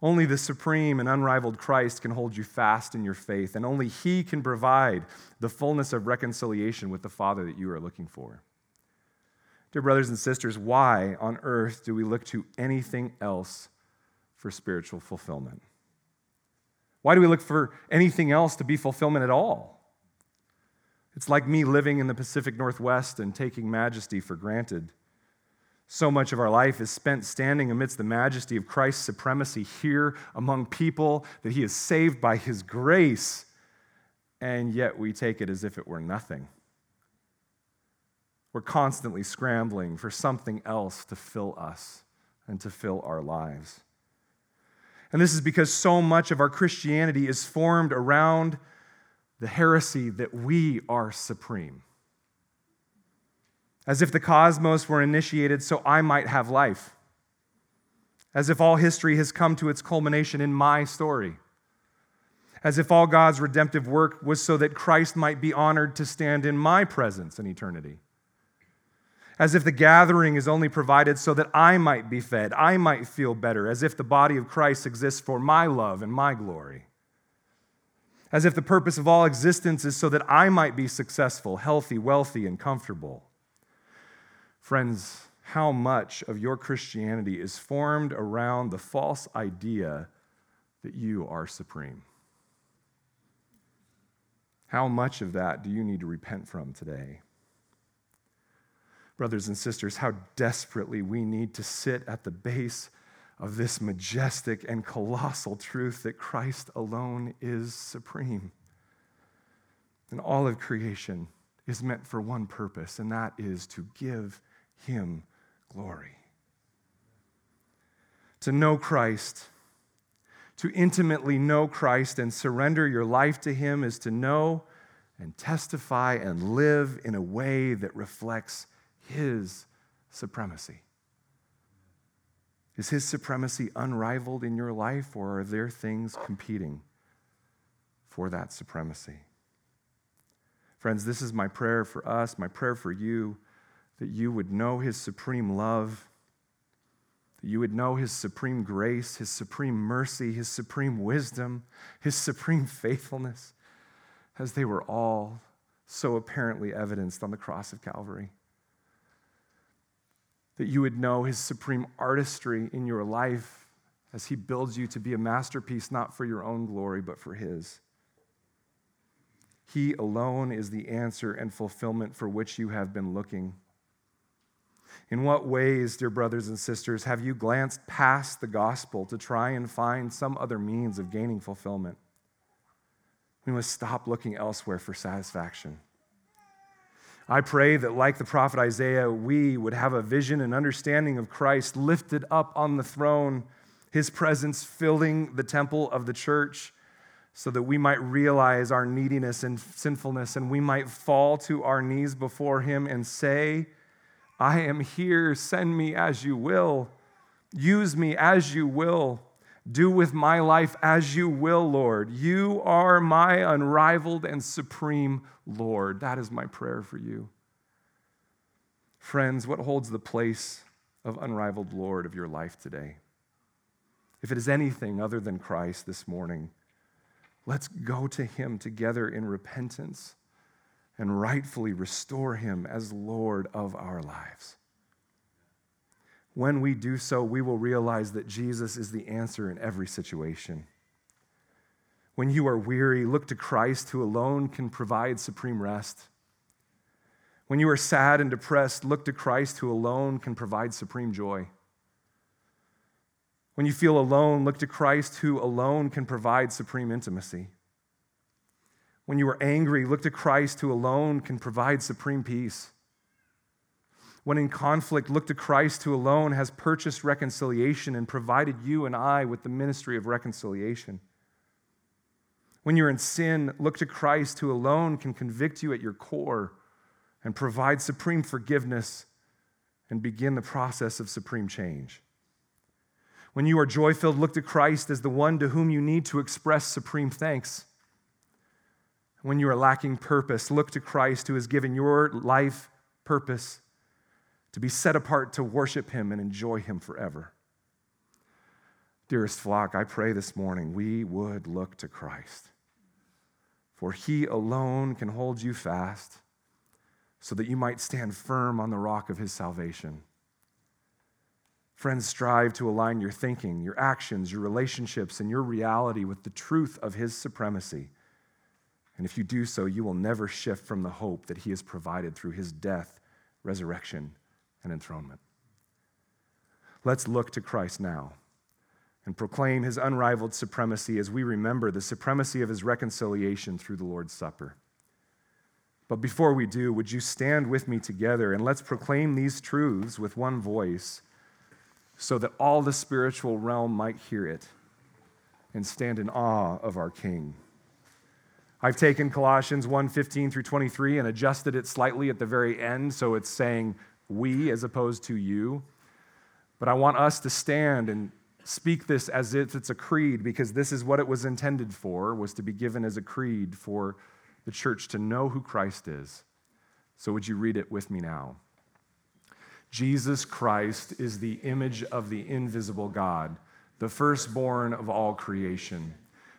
B: Only the supreme and unrivaled Christ can hold you fast in your faith, and only He can provide the fullness of reconciliation with the Father that you are looking for. Dear brothers and sisters, why on earth do we look to anything else for spiritual fulfillment? Why do we look for anything else to be fulfillment at all? It's like me living in the Pacific Northwest and taking majesty for granted. So much of our life is spent standing amidst the majesty of Christ's supremacy here among people that he has saved by his grace, and yet we take it as if it were nothing. We're constantly scrambling for something else to fill us and to fill our lives. And this is because so much of our Christianity is formed around the heresy that we are supreme as if the cosmos were initiated so I might have life, as if all history has come to its culmination in my story, as if all God's redemptive work was so that Christ might be honored to stand in my presence in eternity. As if the gathering is only provided so that I might be fed, I might feel better, as if the body of Christ exists for my love and my glory. As if the purpose of all existence is so that I might be successful, healthy, wealthy, and comfortable. Friends, how much of your Christianity is formed around the false idea that you are supreme? How much of that do you need to repent from today? Brothers and sisters, how desperately we need to sit at the base of this majestic and colossal truth that Christ alone is supreme. And all of creation is meant for one purpose, and that is to give him glory. To know Christ, to intimately know Christ and surrender your life to him is to know and testify and live in a way that reflects his supremacy. Is his supremacy unrivaled in your life, or are there things competing for that supremacy? Friends, this is my prayer for us, my prayer for you, that you would know his supreme love, that you would know his supreme grace, his supreme mercy, his supreme wisdom, his supreme faithfulness, as they were all so apparently evidenced on the cross of Calvary that you would know his supreme artistry in your life as he builds you to be a masterpiece, not for your own glory, but for his. He alone is the answer and fulfillment for which you have been looking. In what ways, dear brothers and sisters, have you glanced past the gospel to try and find some other means of gaining fulfillment? We must stop looking elsewhere for satisfaction. I pray that, like the prophet Isaiah, we would have a vision and understanding of Christ lifted up on the throne, his presence filling the temple of the church, so that we might realize our neediness and sinfulness and we might fall to our knees before him and say, I am here, send me as you will, use me as you will. Do with my life as you will, Lord. You are my unrivaled and supreme Lord. That is my prayer for you. Friends, what holds the place of unrivaled Lord of your life today? If it is anything other than Christ this morning, let's go to him together in repentance and rightfully restore him as Lord of our lives. When we do so, we will realize that Jesus is the answer in every situation. When you are weary, look to Christ, who alone can provide supreme rest. When you are sad and depressed, look to Christ, who alone can provide supreme joy. When you feel alone, look to Christ, who alone can provide supreme intimacy. When you are angry, look to Christ, who alone can provide supreme peace. When in conflict, look to Christ, who alone has purchased reconciliation and provided you and I with the ministry of reconciliation. When you're in sin, look to Christ, who alone can convict you at your core and provide supreme forgiveness and begin the process of supreme change. When you are joy filled, look to Christ as the one to whom you need to express supreme thanks. When you are lacking purpose, look to Christ who has given your life purpose to be set apart to worship Him and enjoy Him forever. Dearest flock, I pray this morning we would look to Christ, for He alone can hold you fast so that you might stand firm on the rock of His salvation. Friends, strive to align your thinking, your actions, your relationships, and your reality with the truth of His supremacy. And if you do so, you will never shift from the hope that He has provided through His death, resurrection, and enthronement. Let's look to Christ now and proclaim his unrivaled supremacy as we remember the supremacy of his reconciliation through the Lord's Supper. But before we do, would you stand with me together and let's proclaim these truths with one voice so that all the spiritual realm might hear it and stand in awe of our King. I've taken Colossians 1:15 through 23 and adjusted it slightly at the very end so it's saying we as opposed to you. But I want us to stand and speak this as if it's a creed because this is what it was intended for was to be given as a creed for the church to know who Christ is. So would you read it with me now? Jesus Christ is the image of the invisible God, the firstborn of all creation.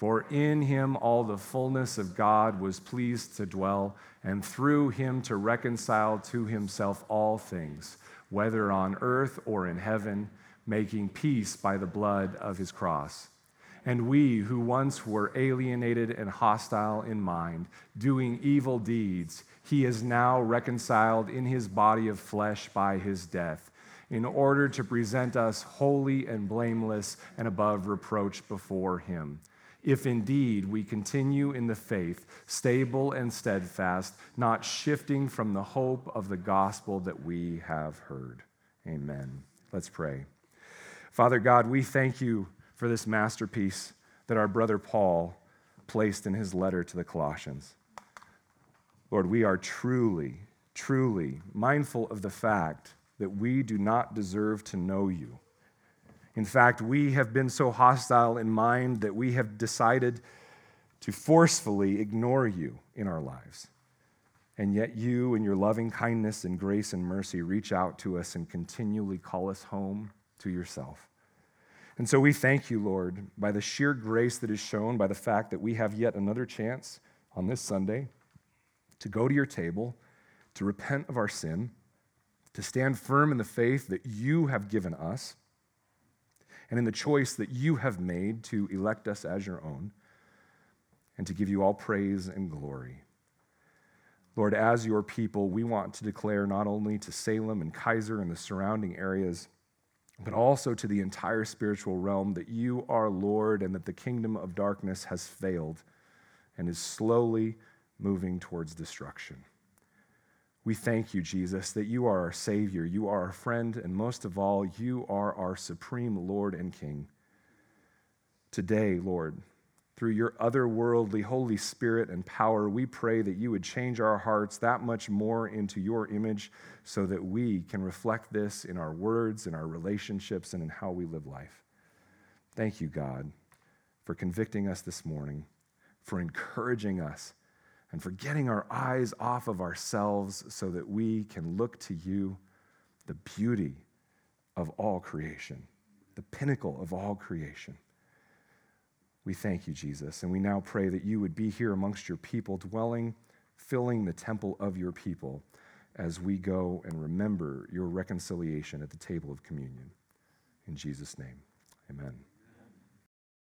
B: For in him all the fullness of God was pleased to dwell, and through him to reconcile to himself all things, whether on earth or in heaven, making peace by the blood of his cross. And we who once were alienated and hostile in mind, doing evil deeds, he is now reconciled in his body of flesh by his death, in order to present us holy and blameless and above reproach before him if indeed we continue in the faith, stable and steadfast, not shifting from the hope of the gospel that we have heard. Amen. Let's pray. Father God, we thank you for this masterpiece that our brother Paul placed in his letter to the Colossians. Lord, we are truly, truly mindful of the fact that we do not deserve to know you in fact, we have been so hostile in mind that we have decided to forcefully ignore you in our lives. And yet, you, in your loving kindness and grace and mercy, reach out to us and continually call us home to yourself. And so we thank you, Lord, by the sheer grace that is shown by the fact that we have yet another chance on this Sunday to go to your table, to repent of our sin, to stand firm in the faith that you have given us and in the choice that you have made to elect us as your own and to give you all praise and glory. Lord, as your people, we want to declare not only to Salem and Keizer and the surrounding areas, but also to the entire spiritual realm that you are Lord and that the kingdom of darkness has failed and is slowly moving towards destruction. We thank you, Jesus, that you are our Savior, you are our friend, and most of all, you are our supreme Lord and King. Today, Lord, through your otherworldly Holy Spirit and power, we pray that you would change our hearts that much more into your image so that we can reflect this in our words, in our relationships, and in how we live life. Thank you, God, for convicting us this morning, for encouraging us and for getting our eyes off of ourselves so that we can look to you, the beauty of all creation, the pinnacle of all creation. We thank you, Jesus, and we now pray that you would be here amongst your people, dwelling, filling the temple of your people as we go and remember your reconciliation at the table of communion. In Jesus' name, amen.